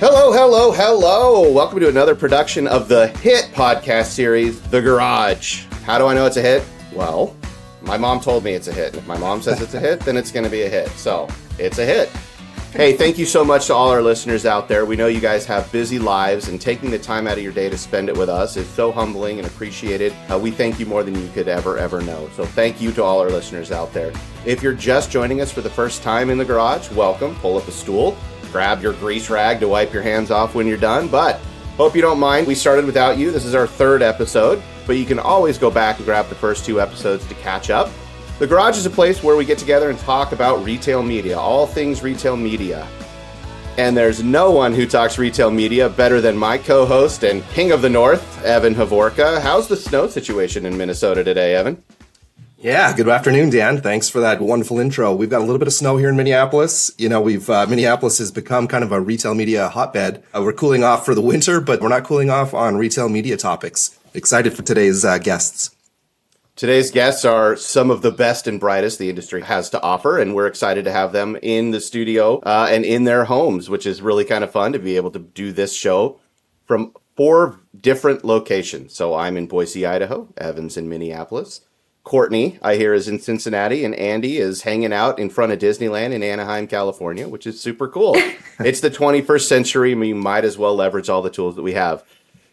Hello, hello, hello. Welcome to another production of the hit podcast series, The Garage. How do I know it's a hit? Well, my mom told me it's a hit. and If my mom says it's a hit, then it's going to be a hit. So, it's a hit. Hey, thank you so much to all our listeners out there. We know you guys have busy lives, and taking the time out of your day to spend it with us is so humbling and appreciated. Uh, we thank you more than you could ever, ever know. So, thank you to all our listeners out there. If you're just joining us for the first time in the garage, welcome. Pull up a stool, grab your grease rag to wipe your hands off when you're done. But hope you don't mind. We started without you. This is our third episode, but you can always go back and grab the first two episodes to catch up. The Garage is a place where we get together and talk about retail media, all things retail media. And there's no one who talks retail media better than my co host and king of the north, Evan Hovorka. How's the snow situation in Minnesota today, Evan? Yeah, good afternoon, Dan. Thanks for that wonderful intro. We've got a little bit of snow here in Minneapolis. You know, we've uh, Minneapolis has become kind of a retail media hotbed. Uh, we're cooling off for the winter, but we're not cooling off on retail media topics. Excited for today's uh, guests. Today's guests are some of the best and brightest the industry has to offer, and we're excited to have them in the studio uh, and in their homes, which is really kind of fun to be able to do this show from four different locations. So I'm in Boise, Idaho, Evans in Minneapolis. Courtney, I hear, is in Cincinnati, and Andy is hanging out in front of Disneyland in Anaheim, California, which is super cool. it's the 21st century, and we might as well leverage all the tools that we have.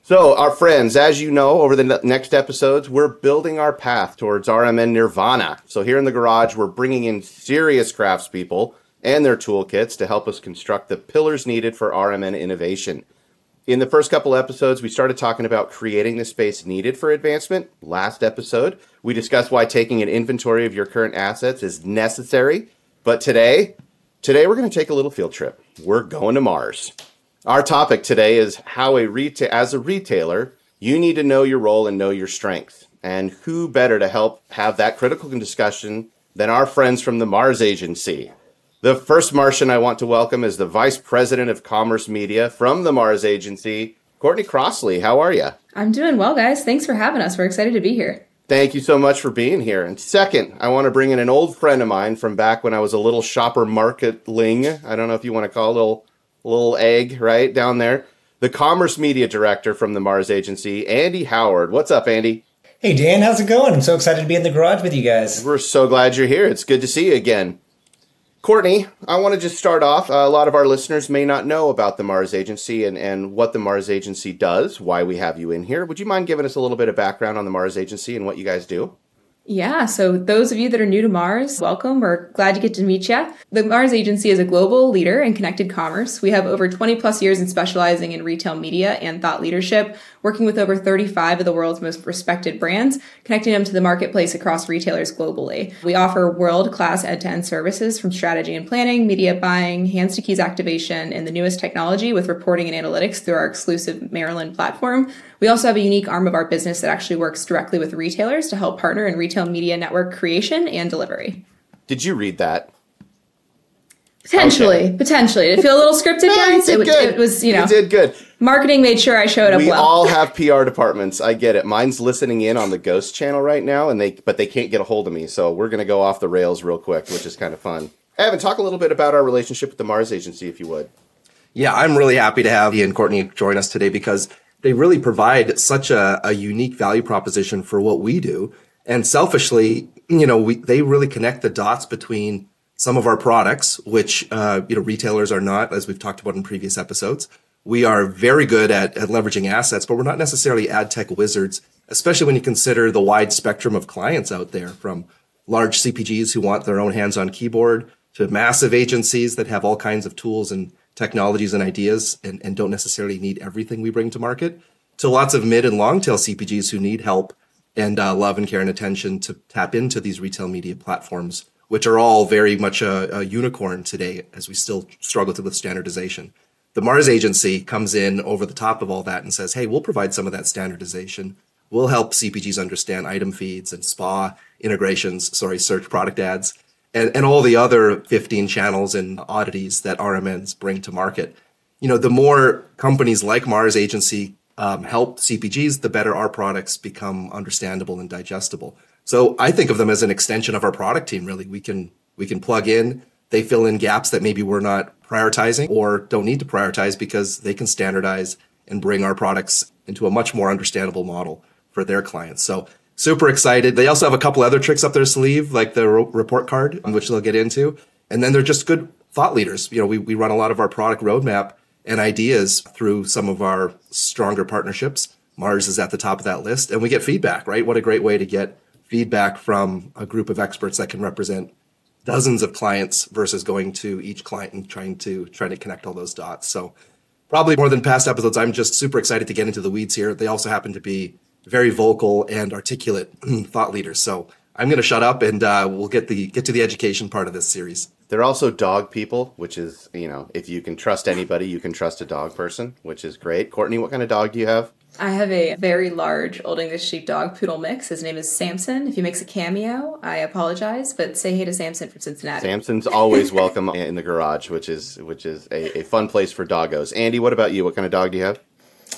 So, our friends, as you know, over the next episodes, we're building our path towards RMN Nirvana. So, here in the garage, we're bringing in serious craftspeople and their toolkits to help us construct the pillars needed for RMN innovation. In the first couple episodes, we started talking about creating the space needed for advancement. Last episode, we discussed why taking an inventory of your current assets is necessary. But today, today we're going to take a little field trip. We're going to Mars. Our topic today is how a as a retailer, you need to know your role and know your strengths. And who better to help have that critical discussion than our friends from the Mars Agency? The first Martian I want to welcome is the Vice President of Commerce Media from the Mars Agency, Courtney Crossley. How are you? I'm doing well, guys. Thanks for having us. We're excited to be here. Thank you so much for being here. And second, I want to bring in an old friend of mine from back when I was a little shopper marketling. I don't know if you want to call it a little, little egg, right? Down there. The Commerce Media Director from the Mars Agency, Andy Howard. What's up, Andy? Hey, Dan. How's it going? I'm so excited to be in the garage with you guys. We're so glad you're here. It's good to see you again. Courtney, I want to just start off. Uh, a lot of our listeners may not know about the Mars Agency and, and what the Mars Agency does, why we have you in here. Would you mind giving us a little bit of background on the Mars Agency and what you guys do? Yeah, so those of you that are new to Mars, welcome. We're glad to get to meet you. The Mars Agency is a global leader in connected commerce. We have over 20 plus years in specializing in retail media and thought leadership, working with over 35 of the world's most respected brands, connecting them to the marketplace across retailers globally. We offer world class end to end services from strategy and planning, media buying, hands to keys activation, and the newest technology with reporting and analytics through our exclusive Marilyn platform. We also have a unique arm of our business that actually works directly with retailers to help partner in retail media network creation and delivery. Did you read that? Potentially, okay. potentially. Did it feel a little scripted, no, guys? It, it, was, you know, you did good. Marketing made sure I showed up we well. all have PR departments. I get it. Mine's listening in on the Ghost channel right now, and they but they can't get a hold of me. So we're gonna go off the rails real quick, which is kind of fun. Evan, talk a little bit about our relationship with the Mars Agency, if you would. Yeah, I'm really happy to have you and Courtney join us today because they really provide such a, a unique value proposition for what we do. And selfishly, you know, we, they really connect the dots between some of our products, which, uh, you know, retailers are not, as we've talked about in previous episodes. We are very good at, at leveraging assets, but we're not necessarily ad tech wizards, especially when you consider the wide spectrum of clients out there from large CPGs who want their own hands on keyboard to massive agencies that have all kinds of tools and technologies and ideas and, and don't necessarily need everything we bring to market to lots of mid and long tail CPGs who need help and uh, love and care and attention to tap into these retail media platforms, which are all very much a, a unicorn today as we still struggle with standardization. The Mars agency comes in over the top of all that and says, hey, we'll provide some of that standardization. we'll help CPGs understand item feeds and SPA integrations, sorry, search product ads, and, and all the other 15 channels and oddities that RMNs bring to market. You know, the more companies like Mars Agency um, help CPGs, the better our products become understandable and digestible. So I think of them as an extension of our product team. Really, we can we can plug in. They fill in gaps that maybe we're not prioritizing or don't need to prioritize because they can standardize and bring our products into a much more understandable model for their clients. So super excited. They also have a couple other tricks up their sleeve, like the report card, which they'll get into. And then they're just good thought leaders. You know, we, we run a lot of our product roadmap and ideas through some of our stronger partnerships. Mars is at the top of that list and we get feedback, right? What a great way to get feedback from a group of experts that can represent dozens of clients versus going to each client and trying to trying to connect all those dots. So probably more than past episodes, I'm just super excited to get into the weeds here. They also happen to be very vocal and articulate thought leaders. So I'm going to shut up and uh, we'll get the get to the education part of this series. They're also dog people, which is you know if you can trust anybody, you can trust a dog person, which is great. Courtney, what kind of dog do you have? I have a very large Old English Sheepdog Poodle mix. His name is Samson. If he makes a cameo, I apologize, but say hey to Samson from Cincinnati. Samson's always welcome in the garage, which is which is a, a fun place for doggos. Andy, what about you? What kind of dog do you have?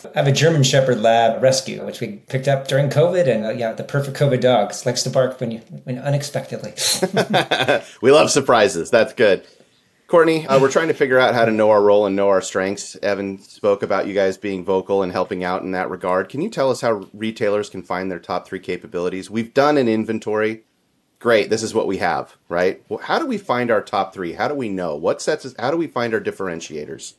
I have a German Shepherd Lab Rescue, which we picked up during COVID, and uh, yeah, the perfect COVID dog. Likes to bark when you when unexpectedly. we love surprises. That's good. Courtney, uh, we're trying to figure out how to know our role and know our strengths. Evan spoke about you guys being vocal and helping out in that regard. Can you tell us how retailers can find their top three capabilities? We've done an inventory. Great, this is what we have, right? Well, how do we find our top three? How do we know what sets us? How do we find our differentiators?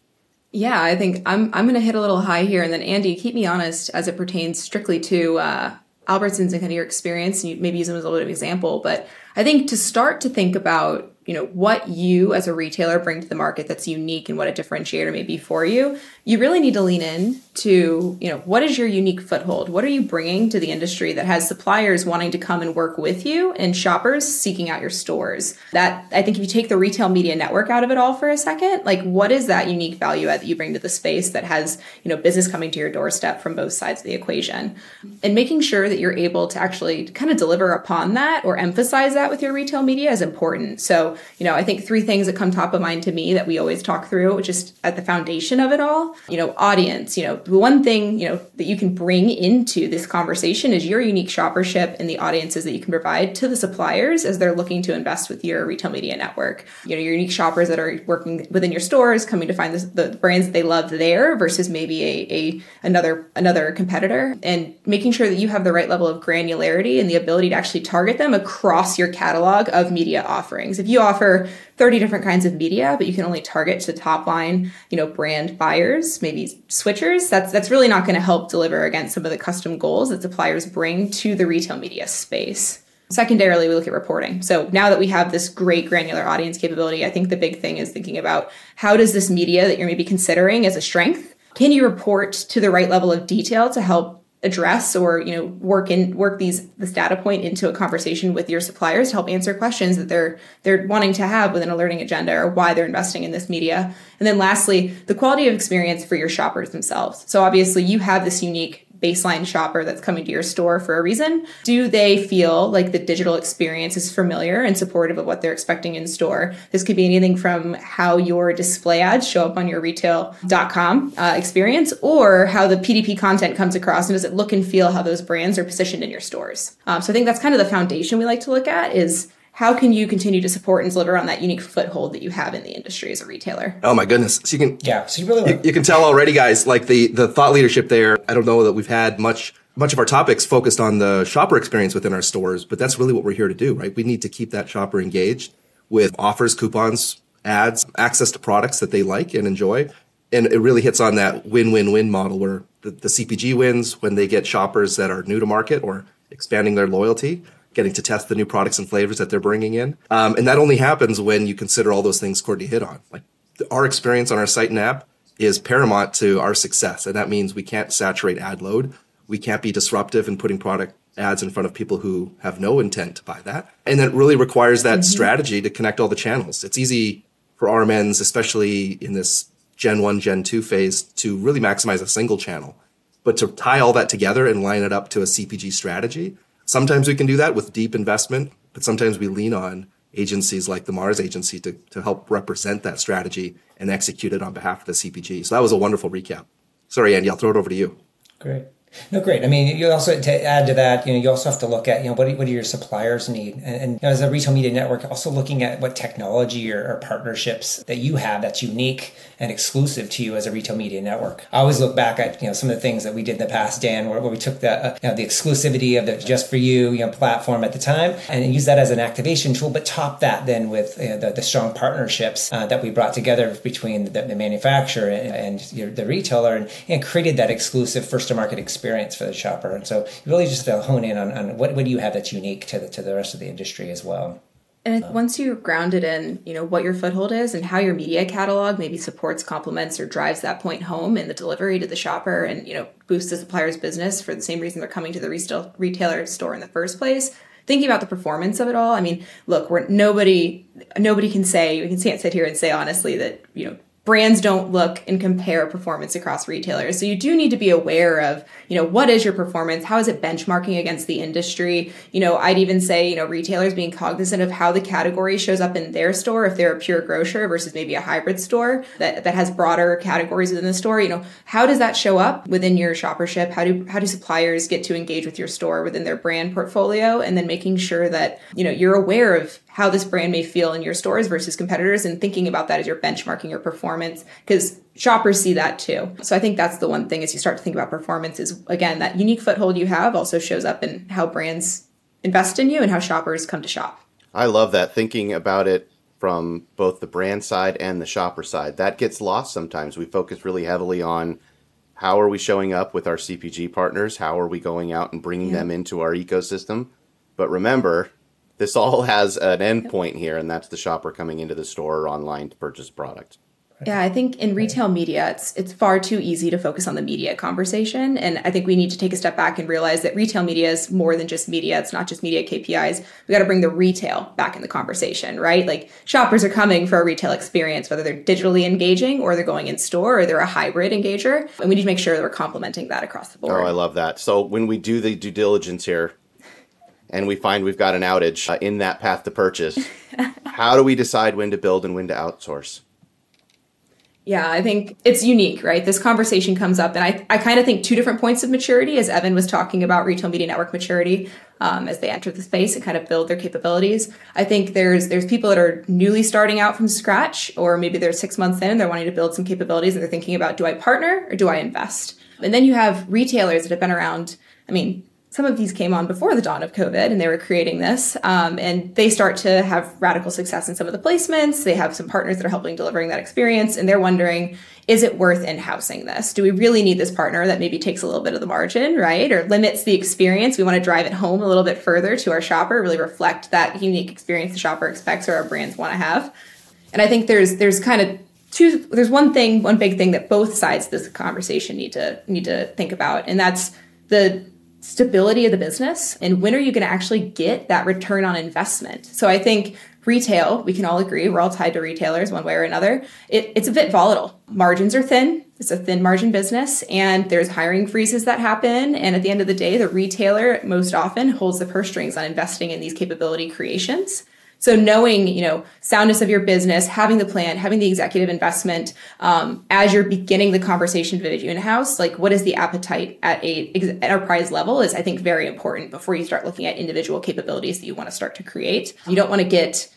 Yeah, I think I'm I'm going to hit a little high here, and then Andy, keep me honest as it pertains strictly to uh, Albertsons and kind of your experience, and you maybe use them as a little bit of example. But I think to start to think about you know what you as a retailer bring to the market that's unique and what a differentiator may be for you you really need to lean in to you know what is your unique foothold? What are you bringing to the industry that has suppliers wanting to come and work with you and shoppers seeking out your stores? That i think if you take the retail media network out of it all for a second like what is that unique value add that you bring to the space that has you know business coming to your doorstep from both sides of the equation? And making sure that you're able to actually kind of deliver upon that or emphasize that with your retail media is important. So you know, I think three things that come top of mind to me that we always talk through, just at the foundation of it all, you know, audience, you know, the one thing, you know, that you can bring into this conversation is your unique shoppership and the audiences that you can provide to the suppliers as they're looking to invest with your retail media network. You know, your unique shoppers that are working within your stores, coming to find the, the brands that they love there versus maybe a, a another another competitor and making sure that you have the right level of granularity and the ability to actually target them across your catalog of media offerings. If you offer 30 different kinds of media, but you can only target to top line, you know, brand buyers, maybe switchers, that's that's really not going to help deliver against some of the custom goals that suppliers bring to the retail media space. Secondarily, we look at reporting. So now that we have this great granular audience capability, I think the big thing is thinking about how does this media that you're maybe considering as a strength, can you report to the right level of detail to help address or you know work in work these this data point into a conversation with your suppliers to help answer questions that they're they're wanting to have within a learning agenda or why they're investing in this media. And then lastly the quality of experience for your shoppers themselves. So obviously you have this unique baseline shopper that's coming to your store for a reason? Do they feel like the digital experience is familiar and supportive of what they're expecting in store? This could be anything from how your display ads show up on your retail.com uh, experience or how the PDP content comes across and does it look and feel how those brands are positioned in your stores. Um, so I think that's kind of the foundation we like to look at is how can you continue to support and deliver on that unique foothold that you have in the industry as a retailer? Oh my goodness! So you can yeah, so you really you, you, can tell already, guys. Like the the thought leadership there. I don't know that we've had much much of our topics focused on the shopper experience within our stores, but that's really what we're here to do, right? We need to keep that shopper engaged with offers, coupons, ads, access to products that they like and enjoy, and it really hits on that win-win-win model where the, the CPG wins when they get shoppers that are new to market or expanding their loyalty getting to test the new products and flavors that they're bringing in. Um, and that only happens when you consider all those things Courtney hit on. Like our experience on our site and app is paramount to our success. And that means we can't saturate ad load. We can't be disruptive in putting product ads in front of people who have no intent to buy that. And that really requires that mm-hmm. strategy to connect all the channels. It's easy for RMNs, especially in this Gen 1, Gen 2 phase, to really maximize a single channel But to tie all that together and line it up to a CPG strategy, sometimes we can do that with deep investment, but sometimes we lean on agencies like the Mars agency to, to help represent that strategy and execute it on behalf of the CPG. So that was a wonderful recap. Sorry, Andy, I'll throw it over to you. Great. No, great. I mean, you also to add to that, you know, you also have to look at, you know, what do, what do your suppliers need, and, and you know, as a retail media network, also looking at what technology or, or, partnerships that you have that's unique and exclusive to you as a retail media network. I always look back at, you know, some of the things that we did in the past, Dan, where, where we took the, uh, you know, the exclusivity of the just for you, you know, platform at the time and use that as an activation tool, but top that then with you know, the, the strong partnerships uh, that we brought together between the, the manufacturer and, and the retailer, and, and created that exclusive first to market experience experience for the shopper. And so you really just to hone in on, on what, what do you have that's unique to the, to the rest of the industry as well. And once you're grounded in, you know, what your foothold is and how your media catalog maybe supports, complements, or drives that point home in the delivery to the shopper, and you know, boosts the supplier's business for the same reason they're coming to the retail retailer store in the first place. Thinking about the performance of it all, I mean, look, we're nobody, nobody can say we can't sit here and say honestly that you know brands don't look and compare performance across retailers. So you do need to be aware of, you know, what is your performance? How is it benchmarking against the industry? You know, I'd even say, you know, retailers being cognizant of how the category shows up in their store if they're a pure grocer versus maybe a hybrid store that, that has broader categories within the store. You know, how does that show up within your shoppership? How do how do suppliers get to engage with your store within their brand portfolio? And then making sure that, you know, you're aware of how this brand may feel in your stores versus competitors and thinking about that as you're benchmarking your performance because shoppers see that too. So I think that's the one thing as you start to think about performance is again that unique foothold you have also shows up in how brands invest in you and how shoppers come to shop. I love that thinking about it from both the brand side and the shopper side. That gets lost sometimes. We focus really heavily on how are we showing up with our CPG partners? How are we going out and bringing yeah. them into our ecosystem? But remember, this all has an endpoint here, and that's the shopper coming into the store or online to purchase a product. Yeah, I think in retail media, it's it's far too easy to focus on the media conversation, and I think we need to take a step back and realize that retail media is more than just media. It's not just media KPIs. We got to bring the retail back in the conversation, right? Like shoppers are coming for a retail experience, whether they're digitally engaging or they're going in store or they're a hybrid engager, and we need to make sure that we're complementing that across the oh, board. Oh, I love that. So when we do the due diligence here, and we find we've got an outage uh, in that path to purchase, how do we decide when to build and when to outsource? Yeah, I think it's unique, right? This conversation comes up, and I, I kind of think two different points of maturity, as Evan was talking about retail media network maturity um, as they enter the space and kind of build their capabilities. I think there's there's people that are newly starting out from scratch, or maybe they're six months in and they're wanting to build some capabilities, and they're thinking about do I partner or do I invest? And then you have retailers that have been around. I mean, some of these came on before the dawn of COVID and they were creating this. Um, and they start to have radical success in some of the placements. They have some partners that are helping delivering that experience. And they're wondering, is it worth in housing this? Do we really need this partner that maybe takes a little bit of the margin, right? Or limits the experience? We want to drive it home a little bit further to our shopper, really reflect that unique experience the shopper expects or our brands want to have. And I think there's there's kind of two there's one thing, one big thing that both sides of this conversation need to need to think about. And that's the stability of the business and when are you going to actually get that return on investment? So i think retail we can all agree we're all tied to retailers one way or another it, it's a bit volatile. Margins are thin it's a thin margin business and there's hiring freezes that happen and at the end of the day the retailer most often holds the purse strings on investing in these capability creations so knowing, you know, soundness of your business, having the plan, having the executive investment, um, as you're beginning the conversation with you in house, like what is the appetite at a enterprise level is I think very important before you start looking at individual capabilities that you want to start to create. You don't want to get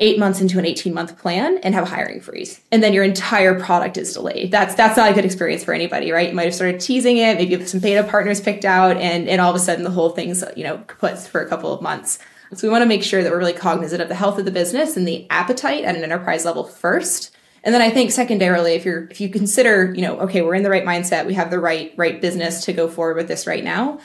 eight months into an 18 month plan and have a hiring freeze and then your entire product is delayed. That's that's not a good experience for anybody right? You might have started teasing it maybe you have some beta partners picked out and and all of a sudden the whole thing's you know puts for a couple of months so we want to make sure that we're really cognizant of the health of the business and the appetite at an enterprise level first. And then I think secondarily, if you're if you consider, you know, okay, we're in the right mindset, we have the right right business to go forward with this right now.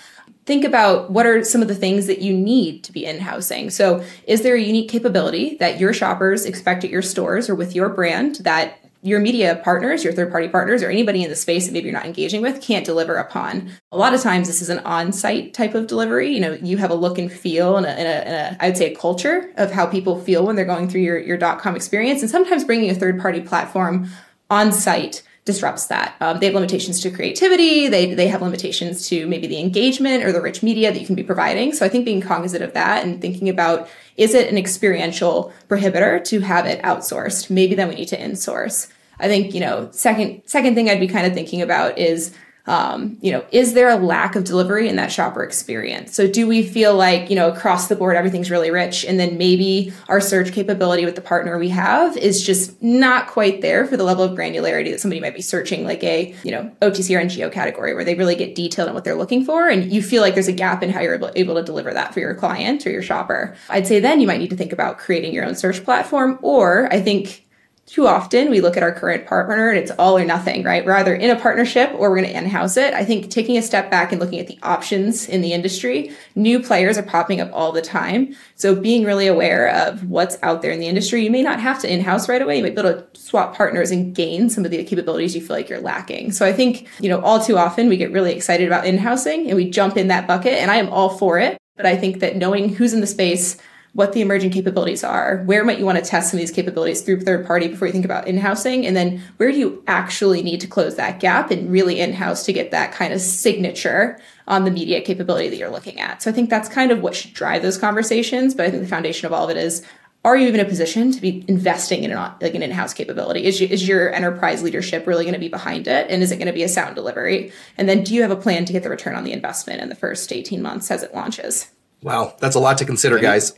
Think about what are some of the things that you need to be in housing. So, is there a unique capability that your shoppers expect at your stores or with your brand that your media partners, your third party partners, or anybody in the space that maybe you're not engaging with can't deliver upon. A lot of times, this is an on site type of delivery. You know, you have a look and feel and, a, and, a, and a, I'd say a culture of how people feel when they're going through your, your dot .com experience. And sometimes bringing a third party platform on site disrupts that. Um, they have limitations to creativity. They, they have limitations to maybe the engagement or the rich media that you can be providing. So I think being cognizant of that and thinking about is it an experiential prohibitor to have it outsourced? Maybe then we need to insource. I think, you know, second second thing I'd be kind of thinking about is um, you know, is there a lack of delivery in that shopper experience? So do we feel like, you know, across the board everything's really rich and then maybe our search capability with the partner we have is just not quite there for the level of granularity that somebody might be searching like a, you know, OTC or NGO category where they really get detailed on what they're looking for and you feel like there's a gap in how you're able, able to deliver that for your client or your shopper. I'd say then you might need to think about creating your own search platform or I think too often we look at our current partner and it's all or nothing, right? We're either in a partnership or we're going to in-house it. I think taking a step back and looking at the options in the industry, new players are popping up all the time. So being really aware of what's out there in the industry, you may not have to in-house right away. You might be able to swap partners and gain some of the capabilities you feel like you're lacking. So I think, you know, all too often we get really excited about in-housing and we jump in that bucket and I am all for it. But I think that knowing who's in the space, what the emerging capabilities are. Where might you want to test some of these capabilities through third party before you think about in-housing? And then where do you actually need to close that gap and really in-house to get that kind of signature on the media capability that you're looking at? So I think that's kind of what should drive those conversations. But I think the foundation of all of it is are you even in a position to be investing in an like an in-house capability? Is, you, is your enterprise leadership really going to be behind it, and is it going to be a sound delivery? And then, do you have a plan to get the return on the investment in the first eighteen months as it launches? Wow, that's a lot to consider, guys.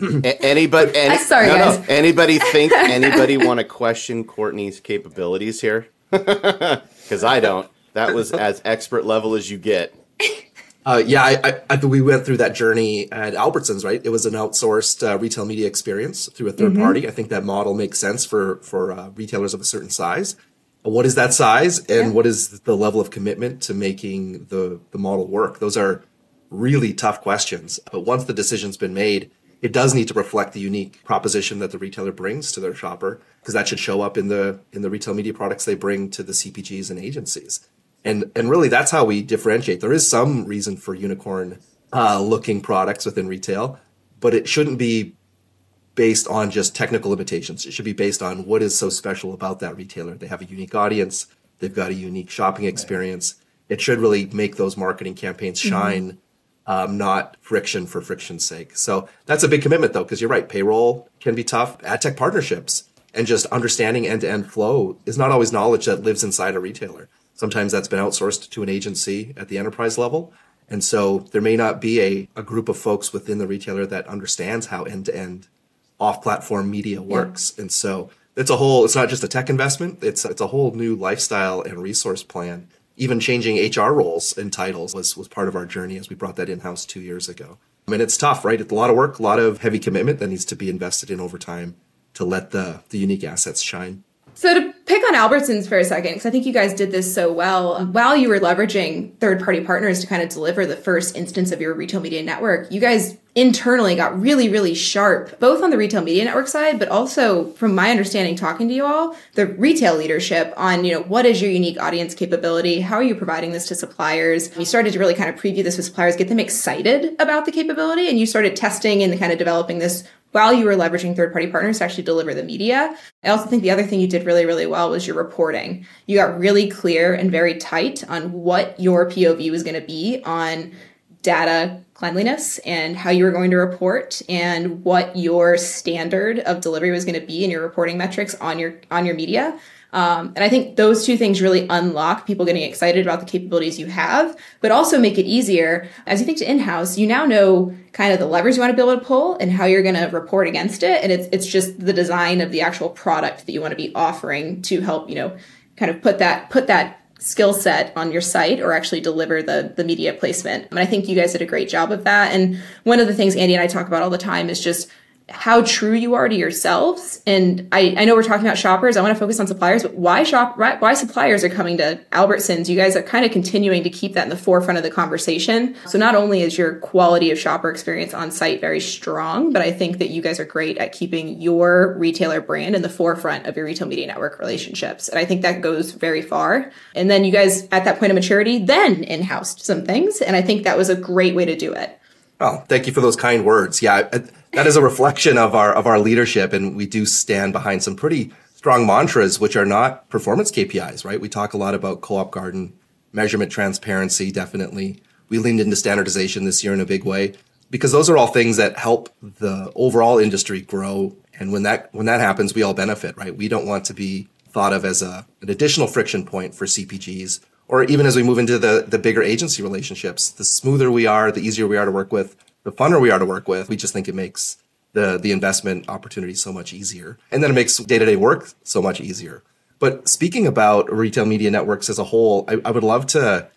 Anybody? Any, sorry, no, guys. No. Anybody think? Anybody want to question Courtney's capabilities here? Because I don't. That was as expert level as you get. Uh, yeah, I, I, we went through that journey at Albertsons, right? It was an outsourced uh, retail media experience through a 3rd mm-hmm. party. I think that model makes sense for for uh, retailers of a certain size. What is that size, and yeah. what is the level of commitment to making the the model work? Those are really tough questions. But once the decision's been made, it does need to reflect the unique proposition that the retailer brings to their shopper because that should show up in the in the retail media products they bring to the CPGs and agencies. And and really that's how we differentiate. There is some reason for unicorn uh, looking products within retail, but it shouldn't be based on just technical limitations. It should be based on what is so special about that retailer. They have a unique audience, they've got a unique shopping experience. It should really make those marketing campaigns mm-hmm. shine mm-hmm um, not friction for friction's sake. So that's a big commitment though, because you're right. Payroll can be tough. Ad tech partnerships and just understanding end to end flow is not always knowledge that lives inside a retailer. Sometimes that's been outsourced to an agency at the enterprise level. And so there may not be a, a group of folks within the retailer that understands how end to end off platform media works. Yeah. And so it's a whole, it's not just a tech investment. It's, it's a whole new lifestyle and resource plan even changing HR roles and titles was, was part of our journey as we brought that in house two years ago. I mean, it's tough, right? It's a lot of work, a lot of heavy commitment that needs to be invested in over time to let the, the unique assets shine. So to pick on Albertsons for a second, because I think you guys did this so well, while you were leveraging third-party partners to kind of deliver the first instance of your retail media network, you guys internally got really, really sharp, both on the retail media network side, but also from my understanding talking to you all, the retail leadership on, you know, what is your unique audience capability? How are you providing this to suppliers? You started to really kind of preview this with suppliers, get them excited about the capability, and you started testing and kind of developing this while you were leveraging third party partners to actually deliver the media. I also think the other thing you did really, really well was your reporting. You got really clear and very tight on what your POV was going to be on data cleanliness and how you were going to report and what your standard of delivery was going to be in your reporting metrics on your on your media um, and I think those two things really unlock people getting excited about the capabilities you have, but also make it easier. As you think to in-house, you now know kind of the levers you want to be able to pull and how you're going to report against it. And it's, it's just the design of the actual product that you want to be offering to help, you know, kind of put that, put that skill set on your site or actually deliver the the media placement. And I think you guys did a great job of that. And one of the things Andy and I talk about all the time is just how true you are to yourselves. And I, I know we're talking about shoppers. I want to focus on suppliers, but why shop, why, suppliers are coming to Albertsons? You guys are kind of continuing to keep that in the forefront of the conversation. So not only is your quality of shopper experience on site very strong, but I think that you guys are great at keeping your retailer brand in the forefront of your retail media network relationships. And I think that goes very far. And then you guys at that point of maturity, then in-housed some things. And I think that was a great way to do it. Oh, thank you for those kind words. Yeah. I, that is a reflection of our of our leadership, and we do stand behind some pretty strong mantras, which are not performance KPIs, right? We talk a lot about co-op garden, measurement transparency, definitely. We leaned into standardization this year in a big way because those are all things that help the overall industry grow. And when that when that happens, we all benefit, right? We don't want to be thought of as a, an additional friction point for CPGs, or even as we move into the the bigger agency relationships. The smoother we are, the easier we are to work with, the funner we are to work with. We just think it makes the the investment opportunity so much easier, and then it makes day to day work so much easier. But speaking about retail media networks as a whole, I, I would love to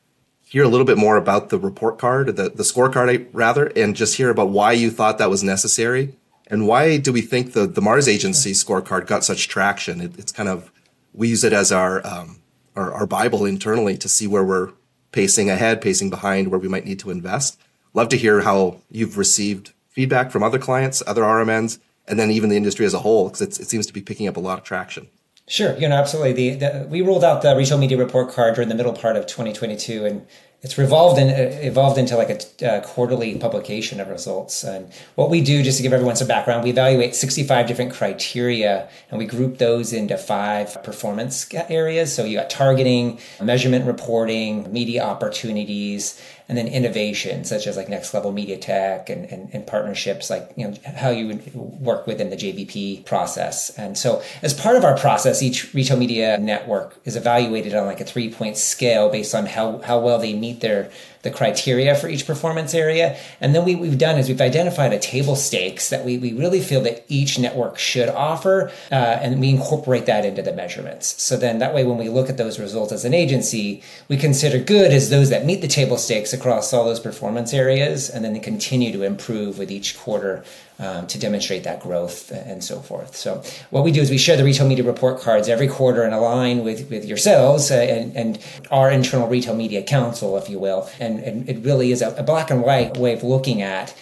hear a little bit more about the report card, the, the scorecard rather, and just hear about why you thought that was necessary. And why do we think the, the Mars agency scorecard got such traction? It, it's kind of, we use it as our, um, our, our Bible internally to see where we're pacing ahead, pacing behind, where we might need to invest. Love to hear how you've received feedback from other clients, other RMNs, and then even the industry as a whole, because it seems to be picking up a lot of traction. Sure, you know, absolutely. The, the, we rolled out the retail media report card during the middle part of 2022, and it's revolved and uh, evolved into like a, a, quarterly publication of results. And what we do, just to give everyone some background, we evaluate 65 different criteria, and we group those into five performance areas. So you got targeting, measurement reporting, media opportunities, and then innovation such as like next level media tech and, and, and, partnerships like you know how you would work within the JBP process. And so as part of our process each retail media network is evaluated on like a three point scale based on how, how well they meet their the criteria for each performance area. And then what we've done is we've identified a table stakes that we, we really feel that each network should offer, uh, and we incorporate that into the measurements. So then that way, when we look at those results as an agency, we consider good as those that meet the table stakes across all those performance areas, and then they continue to improve with each quarter um, to demonstrate that growth and so forth. So what we do is we share the retail media report cards every quarter and align with, with yourselves uh, and, and our internal retail media council, if you will. And, and it really is a, a black and white way of looking at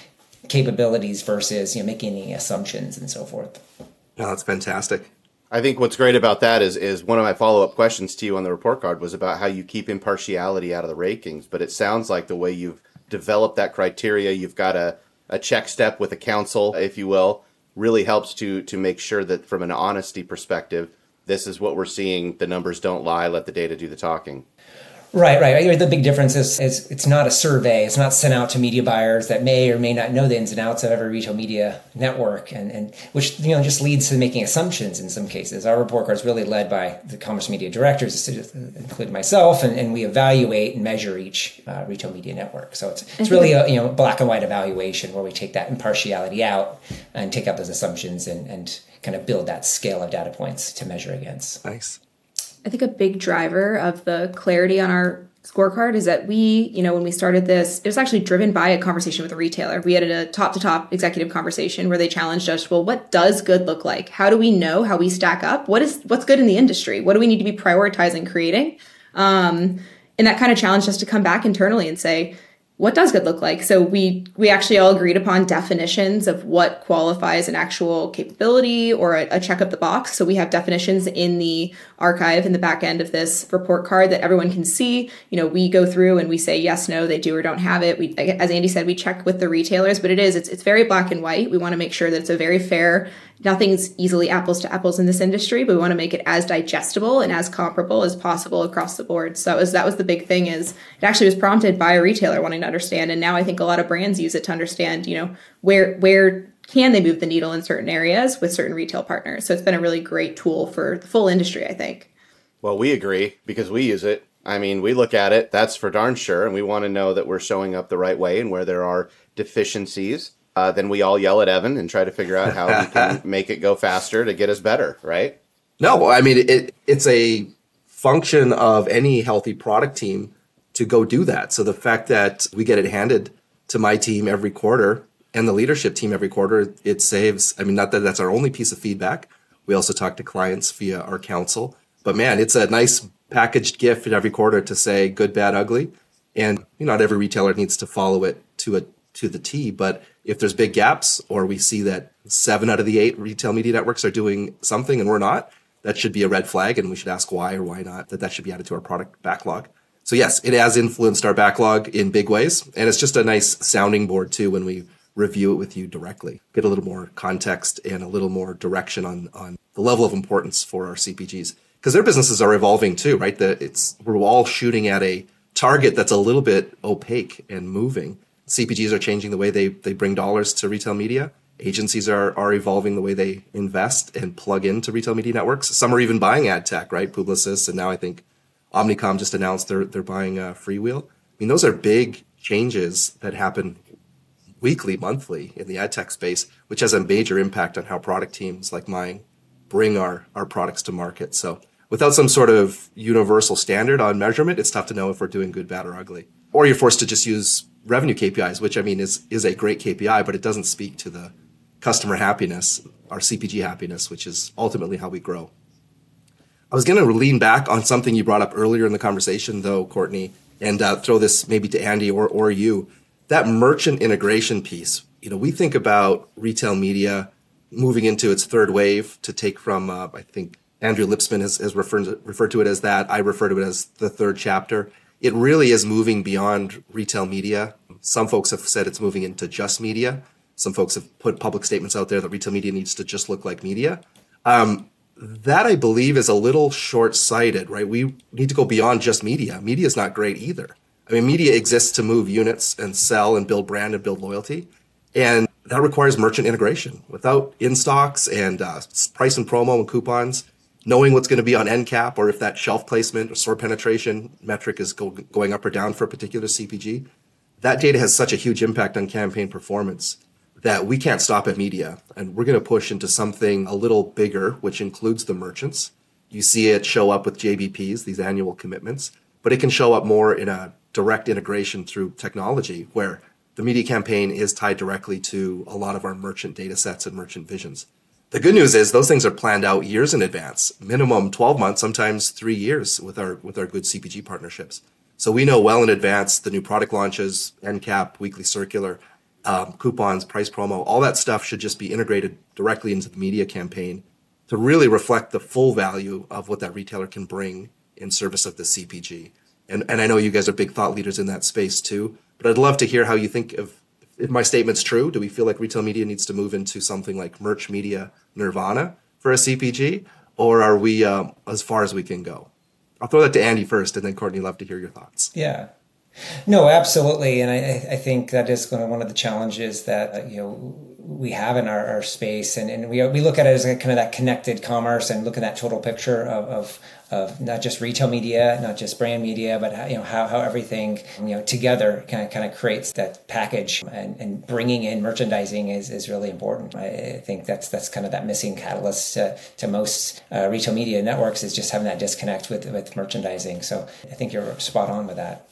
capabilities versus you know making any assumptions and so forth. Oh, that's fantastic. I think what's great about that is is one of my follow up questions to you on the report card was about how you keep impartiality out of the rankings. But it sounds like the way you've developed that criteria, you've got a a check step with a council, if you will, really helps to to make sure that from an honesty perspective, this is what we're seeing. The numbers don't lie. Let the data do the talking. Right, right. The big difference is, is it's not a survey. It's not sent out to media buyers that may or may not know the ins and outs of every retail media network, and, and which you know just leads to making assumptions in some cases. Our report card is really led by the commerce media directors, including myself, and, and we evaluate and measure each uh, retail media network. So it's it's really a you know black and white evaluation where we take that impartiality out and take out those assumptions and, and kind of build that scale of data points to measure against. Nice. I think a big driver of the clarity on our scorecard is that we, you know, when we started this, it was actually driven by a conversation with a retailer. We had a top to top executive conversation where they challenged us, well, what does good look like? How do we know how we stack up? What is what's good in the industry? What do we need to be prioritizing creating? Um, and that kind of challenged us to come back internally and say, what does good look like? So we we actually all agreed upon definitions of what qualifies an actual capability or a, a, check of the box. So we have definitions in the archive in the back end of this report card that everyone can see. You know we go through and we say yes no they do or don't have it. We as andy said we check with the retailers but it is it's, it's very black and white. We want to make sure that it's a very fair nothing's easily apples to apples in this industry, but we want to make it as digestible and as comparable as possible across the board. So that was that was the big thing is it actually was prompted by a retailer wanting to understand. And now I think a lot of brands use it to understand, you know, where where can they move the needle in certain areas with certain retail partners. So it's been a really great tool for the full industry, I think. Well, we agree because we use it. I mean, we look at it, that's for darn sure, and we want to know that we're showing up the right way and where there are deficiencies uh, then we all yell at Evan and try to figure out how we can make it go faster to get us better, right? No, I mean it, it's a function of any healthy product team to go do that. So the fact that we get it handed to my team every quarter and the leadership team every quarter, it saves. I mean, not that that's our only piece of feedback. We also talk to clients via our council. But man, it's a nice packaged gift in every quarter to say good, bad, ugly. And you know, not every retailer needs to follow it to a to the T, but if there's big gaps or we see that seven out of the eight retail media networks are doing something and we're not, that should be a red flag and we should ask why or why not that that should be added to our product backlog. So yes, it has influenced our backlog in big ways. And it's just a nice sounding board too when we review it with you directly. Get a little more context and a little more direction on, on the level of importance for our CPGs because their businesses are evolving too, right? That it's we're all shooting at a target that's a little bit opaque and moving. CPGs are changing the way they they bring dollars to retail media. Agencies are are evolving the way they invest and plug into retail media networks. Some are even buying ad tech, right? Publicis, and now I think Omnicom just announced they're they're buying uh, Flywheel. I mean, those are big changes that happen weekly, monthly in the ad tech space, which has a major impact on how product teams like mine bring our our products to market. So without some sort of universal standard on measurement, it's tough to know if we're doing good, bad, or ugly. Or you're forced to just use revenue KPIs, which I mean is is a great KPI, but it doesn't speak to the customer happiness, our CPG happiness, which is ultimately how we grow. I was going to lean back on something you brought up earlier in the conversation, though, Courtney, and uh, throw this maybe to Andy or or you. That merchant integration piece. You know, we think about retail media moving into its third wave to take from, uh, I think Andrew Lipsman has, has referred, referred to it as that. I refer to it as the third chapter. It really is moving beyond retail media. Some folks have said it's moving into just media. Some folks have put public statements out there that retail media needs to just look like media. Um, that I believe is a little short sighted, right? We need to go beyond just media. Media is not great either. I mean, media exists to move units and sell and build brand and build loyalty. And that requires merchant integration. Without in stocks and uh, price and promo and coupons, knowing what's going to be on end cap or if that shelf placement or store penetration metric is go, going up or down for a particular CPG, that data has such a huge impact on campaign performance that we can't stop at media. And we're going to push into something a little bigger, which includes the merchants. You see it show up with JBPs, these annual commitments, but it can show up more in a direct integration through technology where the media campaign is tied directly to a lot of our merchant data sets and merchant visions. The good news is those things are planned out years in advance, minimum 12 months, sometimes three years with our with our good CPG partnerships. So we know well in advance the new product launches, end cap, weekly circular, um, coupons, price promo, all that stuff should just be integrated directly into the media campaign to really reflect the full value of what that retailer can bring in service of the CPG. And, and I know you guys are big thought leaders in that space too, but I'd love to hear how you think of if my statement's true, do we feel like retail media needs to move into something like merch media nirvana for a CPG, or are we um, as far as we can go? I'll throw that to Andy first, and then Courtney, love to hear your thoughts. Yeah. No, absolutely, and I, I think that is going to one of the challenges that uh, you know we have in our, our space, and, and we we look at it as kind of that connected commerce, and look at that total picture of, of of not just retail media, not just brand media, but how, you know how, how everything you know together kind of kind of creates that package and, and bringing in merchandising is, is really important. I think that's that's kind of that missing catalyst to, to most uh, retail media networks is just having that disconnect with with merchandising. So I think you're spot on with that.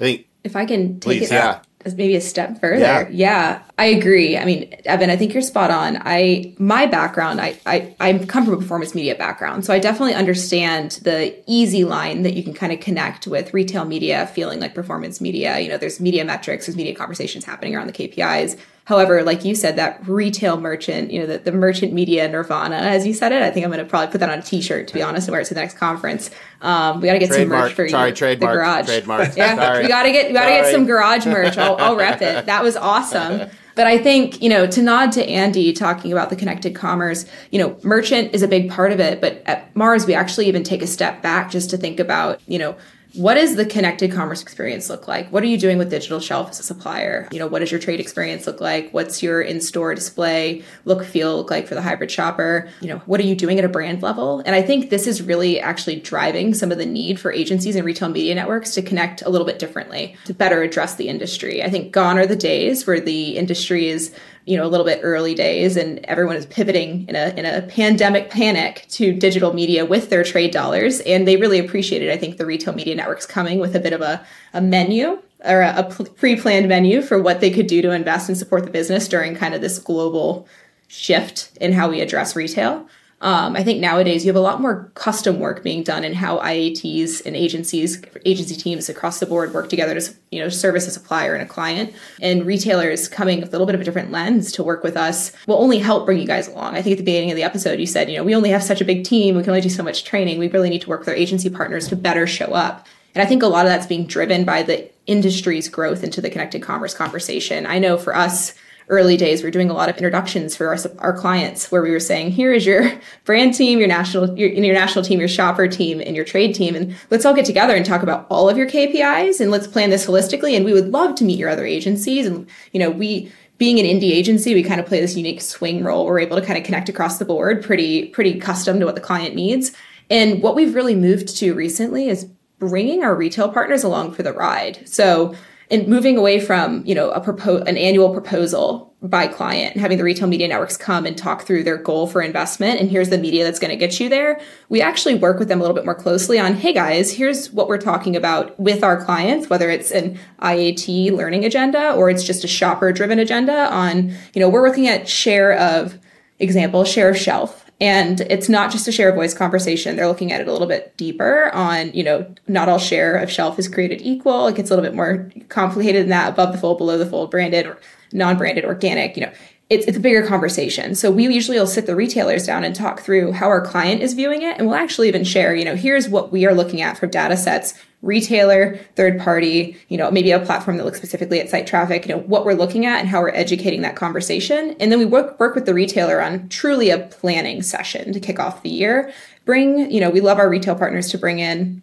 I think if I can take Please, it yeah. Maybe a step further. Yeah. yeah. I agree. I mean, Evan, I think you're spot on. I my background, I, I I come from a performance media background, so I definitely understand the easy line that you can kind of connect with retail media feeling like performance media. You know, there's media metrics, there's media conversations happening around the KPIs. However, like you said, that retail merchant, you know, the, the merchant media nirvana, as you said it, I think I'm going to probably put that on a t-shirt, to be honest, and wear it to the next conference. Um, we got to get some merch Trademark. for Sorry, you. trademark. The garage. Trademark. Yeah, Sorry. we got to get, we got to get some garage merch. I'll, I'll rep it. That was awesome. But I think, you know, to nod to Andy talking about the connected commerce, you know, merchant is a big part of it. But at Mars, we actually even take a step back just to think about, you know, what does the connected commerce experience look like? What are you doing with digital shelf as a supplier? You know, what does your trade experience look like? What's your in-store display look feel look like for the hybrid shopper? You know, what are you doing at a brand level? And I think this is really actually driving some of the need for agencies and retail media networks to connect a little bit differently to better address the industry. I think gone are the days where the industry is you know a little bit early days and everyone is pivoting in a in a pandemic panic to digital media with their trade dollars. And they really appreciated i think the retail media networks coming with a bit of a, a menu or a, a pre-planned menu for what they could do to invest and support the business during kind of this global shift in how we address retail um, I think nowadays you have a lot more custom work being done in how IATs and agencies, agency teams across the board work together to you know service a supplier and a client. And retailers coming with a little bit of a different lens to work with us will only help bring you guys along. I think at the beginning of the episode you said you know we only have such a big team, we can only do so much training. We really need to work with our agency partners to better show up. And I think a lot of that's being driven by the industry's growth into the connected commerce conversation. I know for us early days, we are doing a lot of introductions for our, our clients where we were saying, here is your brand team, your national, your, your national team, your shopper team, and your trade team. And let's all get together and talk about all of your KPIs and let's plan this holistically. And we would love to meet your other agencies. And, you know, we, being an indie agency, we kind of play this unique swing role. We're able to kind of connect across the board, pretty, pretty custom to what the client needs. And what we've really moved to recently is bringing our retail partners along for the ride. So and moving away from you know a propose an annual proposal by client and having the retail media networks come and talk through their goal for investment and here's the media that's going to get you there we actually work with them a little bit more closely on hey guys here's what we're talking about with our clients whether it's an iat learning agenda or it's just a shopper driven agenda on you know we're looking at share of example share of shelf and it's not just a share of voice conversation. They're looking at it a little bit deeper on, you know, not all share of shelf is created equal. It gets a little bit more complicated than that, above the fold, below the fold, branded or non-branded, organic, you know. It's, it's a bigger conversation. So we usually will sit the retailers down and talk through how our client is viewing it. And we'll actually even share, you know, here's what we are looking at from data sets retailer, third party, you know, maybe a platform that looks specifically at site traffic, you know, what we're looking at and how we're educating that conversation. And then we work work with the retailer on truly a planning session to kick off the year. Bring, you know, we love our retail partners to bring in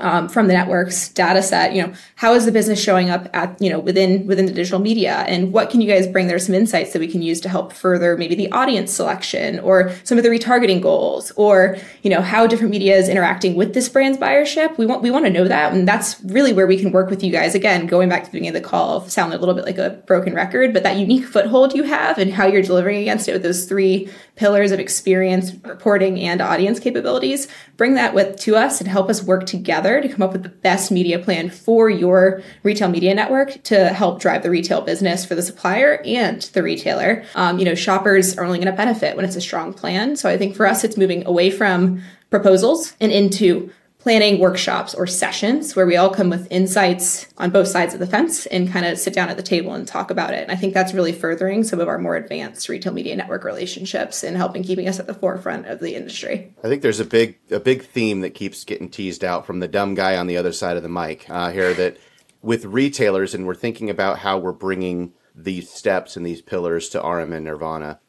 um, from the network's data set you know how is the business showing up at you know within within the digital media? And what can you guys bring? There's some insights that we can use to help further maybe the audience selection or some of the retargeting goals or you know how different media is interacting with this brand's buyership. We want we want to know that. And that's really where we can work with you guys. Again going back to the beginning of the call sound a little bit like a broken record but that unique foothold you have and how you're delivering against it with those three pillars of experience reporting and audience capabilities bring that with to us and help us work together together to come up with the best media plan for your retail media network to help drive the retail business for the supplier and the retailer. Um, you know, shoppers are only going to benefit when it's a strong plan. So I think for us, it's moving away from proposals and into planning workshops or sessions where we all come with insights on both sides of the fence and kind of sit down at the table and talk about it. And I think that's really furthering some of our more advanced retail media network relationships and helping keeping us at the forefront of the industry. I think there's a big a big theme that keeps getting teased out from the dumb guy on the other side of the mic uh, here that with retailers and we're thinking about how we're bringing these steps and these pillars to RM and Nirvana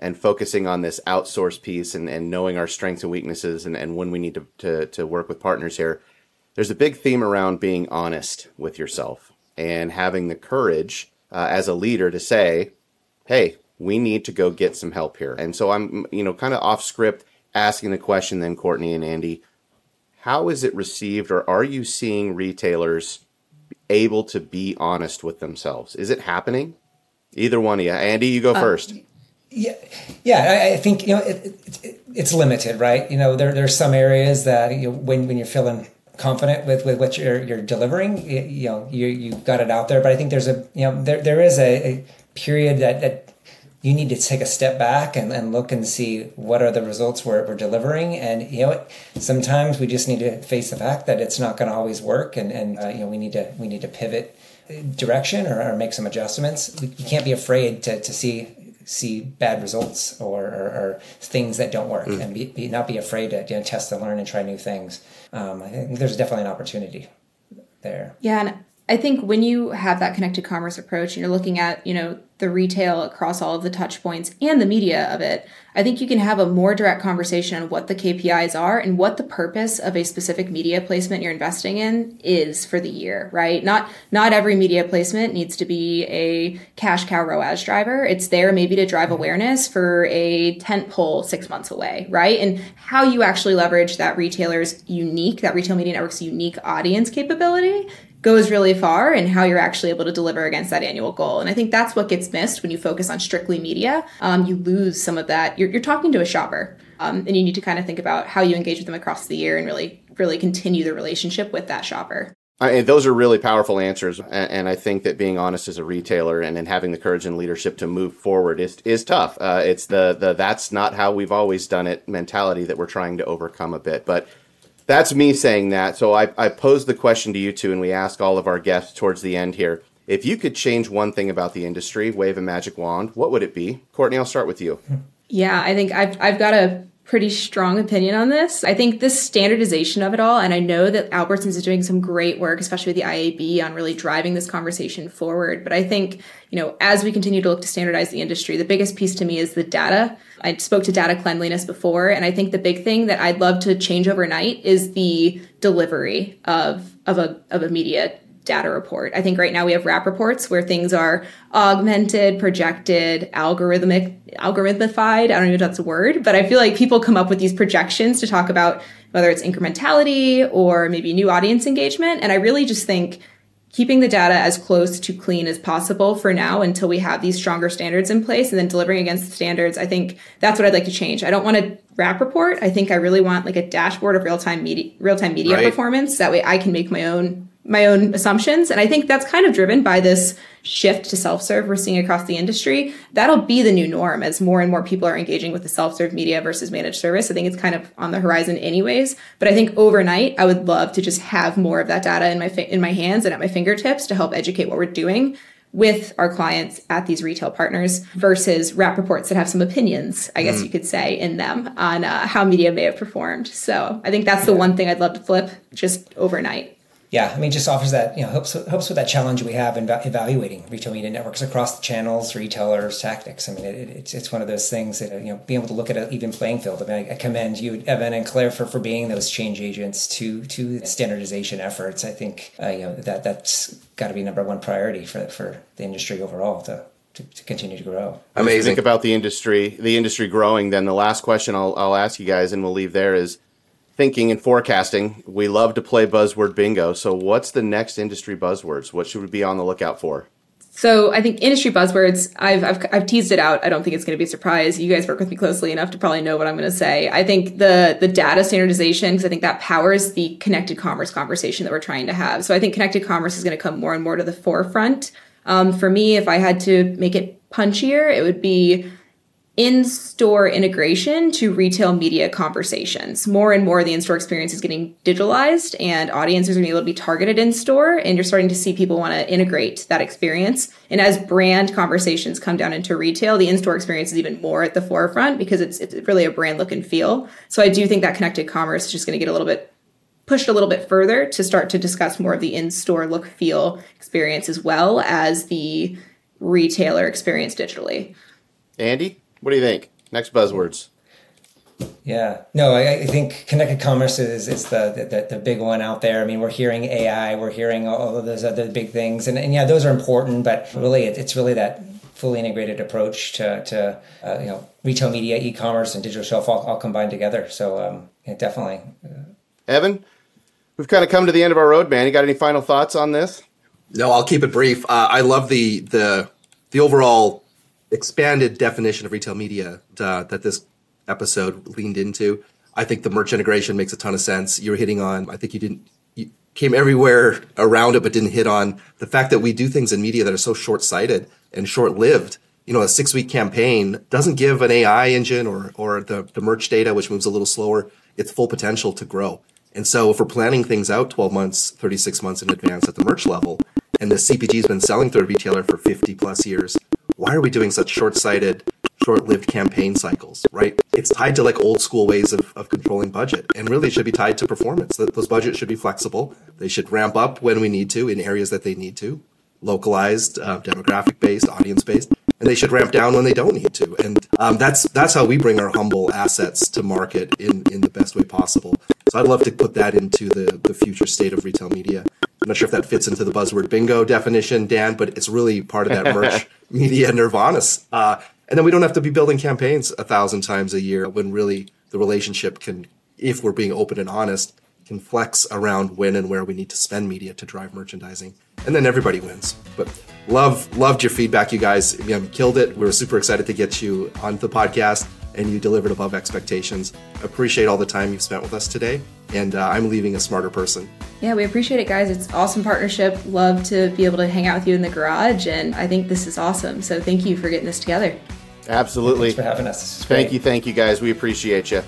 and focusing on this outsource piece and, and knowing our strengths and weaknesses and, and when we need to, to, to work with partners here, there's a big theme around being honest with yourself and having the courage uh, as a leader to say, hey, we need to go get some help here. And so I'm, you know, kind of off script asking the question then, Courtney and Andy, how is it received or are you seeing retailers able to be honest with themselves? Is it happening? Either one of you. Andy, you go uh, first. Yeah, yeah. I, I think you know it, it, it's limited, right? You know, there there's some areas that you know, when when you're feeling confident with, with what you're you're delivering, you know, you you got it out there. But I think there's a you know there there is a, a period that that you need to take a step back and, and look and see what are the results we're, we're delivering and you know sometimes we just need to face the fact that it's not going to always work and, and uh, you know we need to we need to pivot direction or, or make some adjustments we, we can't be afraid to, to see see bad results or, or, or things that don't work mm. and be, be, not be afraid to you know, test and learn and try new things. Um, I think there's definitely an opportunity there. Yeah. And I think when you have that connected commerce approach and you're looking at, you know, the retail across all of the touch points and the media of it, I think you can have a more direct conversation on what the KPIs are and what the purpose of a specific media placement you're investing in is for the year, right? Not not every media placement needs to be a cash cow ROAS driver. It's there maybe to drive awareness for a tent pole six months away, right? And how you actually leverage that retailer's unique, that retail media network's unique audience capability goes really far and how you're actually able to deliver against that annual goal. And I think that's what gets missed when you focus on strictly media. Um, you lose some of that. You're, you're talking to a shopper, um, and you need to kind of think about how you engage with them across the year and really, really continue the relationship with that shopper. I, those are really powerful answers, and, and, I think that being honest as a retailer and, and having the courage and leadership to move forward is is tough. Uh, it's the the that's not how we've always done it mentality that we're trying to overcome a bit, but that's me saying that. So I, I posed the question to you two, and we ask all of our guests towards the end here. If you could change one thing about the industry, wave a magic wand, what would it be? Courtney, I'll start with you. Yeah, I think I've, I've got a pretty strong opinion on this. I think this standardization of it all, and I know that Albertsons is doing some great work, especially with the IAB, on really driving this conversation forward. But I think, you know, as we continue to look to standardize the industry, the biggest piece to me is the data. I spoke to data cleanliness before, and I think the big thing that I'd love to change overnight is the delivery of of a of a media data report. I think right now we have wrap reports where things are augmented, projected, algorithmic, algorithmified. I don't even know if that's a word, but I feel like people come up with these projections to talk about whether it's incrementality or maybe new audience engagement. And I really just think keeping the data as close to clean as possible for now until we have these stronger standards in place and then delivering against the standards i think that's what i'd like to change i don't want a wrap report i think i really want like a dashboard of real-time media real-time media right. performance that way i can make my own my own assumptions. And I think that's kind of driven by this shift to self serve we're seeing across the industry. That'll be the new norm as more and more people are engaging with the self serve media versus managed service. I think it's kind of on the horizon, anyways. But I think overnight, I would love to just have more of that data in my fi- in my hands and at my fingertips to help educate what we're doing with our clients at these retail partners versus wrap reports that have some opinions, I guess mm. you could say, in them on uh, how media may have performed. So I think that's the one thing I'd love to flip just overnight yeah, I mean, just offers that you know helps helps with that challenge we have in evaluating retail media networks across the channels, retailers, tactics. I mean, it, it's it's one of those things that you know being able to look at an even playing field. I mean, I, I commend you, Evan and Claire, for, for being those change agents to to standardization efforts. I think uh, you know that that's got to be number one priority for for the industry overall to to, to, continue to grow. Amazing. Think about the industry, the industry growing. Then the last question I'll, I'll ask you guys, and we'll leave there is thinking and forecasting, we love to play buzzword bingo. So, what's the next industry buzzwords? What should we be on the lookout for? So, I think industry buzzwords. I've I've, I've teased it out. I don't think it's going to be a surprise. You guys work with me closely enough to probably know what I'm going to say. I think the the data standardization because I think that powers the connected commerce conversation that we're trying to have. So, I think connected commerce is going to come more and more to the forefront. Um, for me, if I had to make it punchier, it would be in store integration to retail media conversations. More and more, the in store experience is getting digitalized, and audiences are going to be able to be targeted in store. And you're starting to see people want to integrate that experience. And as brand conversations come down into retail, the in store experience is even more at the forefront because it's, it's really a brand look and feel. So I do think that connected commerce is just going to get a little bit pushed a little bit further to start to discuss more of the in store look feel experience as well as the retailer experience digitally. Andy? What do you think? Next buzzwords. Yeah, no, I, I, think connected commerce is, is the, the, the big one out there. I mean, we're hearing AI, we're hearing all of those other big things, and, and yeah, those are important. But really, it, it's really that fully integrated approach to, to uh, you know retail media, e-commerce, and digital shelf all, all combined together. So um, yeah, definitely. Evan, we've kind of come to the end of our road, man. You got any final thoughts on this? No, I'll keep it brief. Uh, I love the the the overall expanded definition of retail media uh, that this episode leaned into. I think the merch integration makes a ton of sense. You're hitting on, I think you didn't, you came everywhere around it, but didn't hit on the fact that we do things in media that are so short sighted and short lived. You know, a six week campaign doesn't give an AI engine or, or the, the merch data, which moves a little slower, its full potential to grow. And so if we're planning things out 12 months, 36 months in advance at the merch level, and the CPG has been selling through a retailer for 50 plus years, why are we doing such short-sighted short-lived campaign cycles right? It's tied to like old school ways of, of controlling budget and really should be tied to performance. That those budgets should be flexible. They should ramp up when we need to in areas that they need to localized uh, demographic based audience based and they should ramp down when they don't need to and um, that's that's how we bring our humble assets to market in in the best way possible so i'd love to put that into the the future state of retail media I'm not sure if that fits into the buzzword bingo definition, Dan, but it's really part of that merch media nirvana. Uh, and then we don't have to be building campaigns a thousand times a year when really the relationship can, if we're being open and honest, can flex around when and where we need to spend media to drive merchandising. And then everybody wins. But love, loved your feedback, you guys. You killed it. We were super excited to get you on the podcast and you delivered above expectations. Appreciate all the time you've spent with us today. And uh, I'm leaving a smarter person. Yeah, we appreciate it, guys. It's awesome partnership. Love to be able to hang out with you in the garage. And I think this is awesome. So thank you for getting this together. Absolutely. Thanks for having us. Thank you. Thank you, guys. We appreciate you.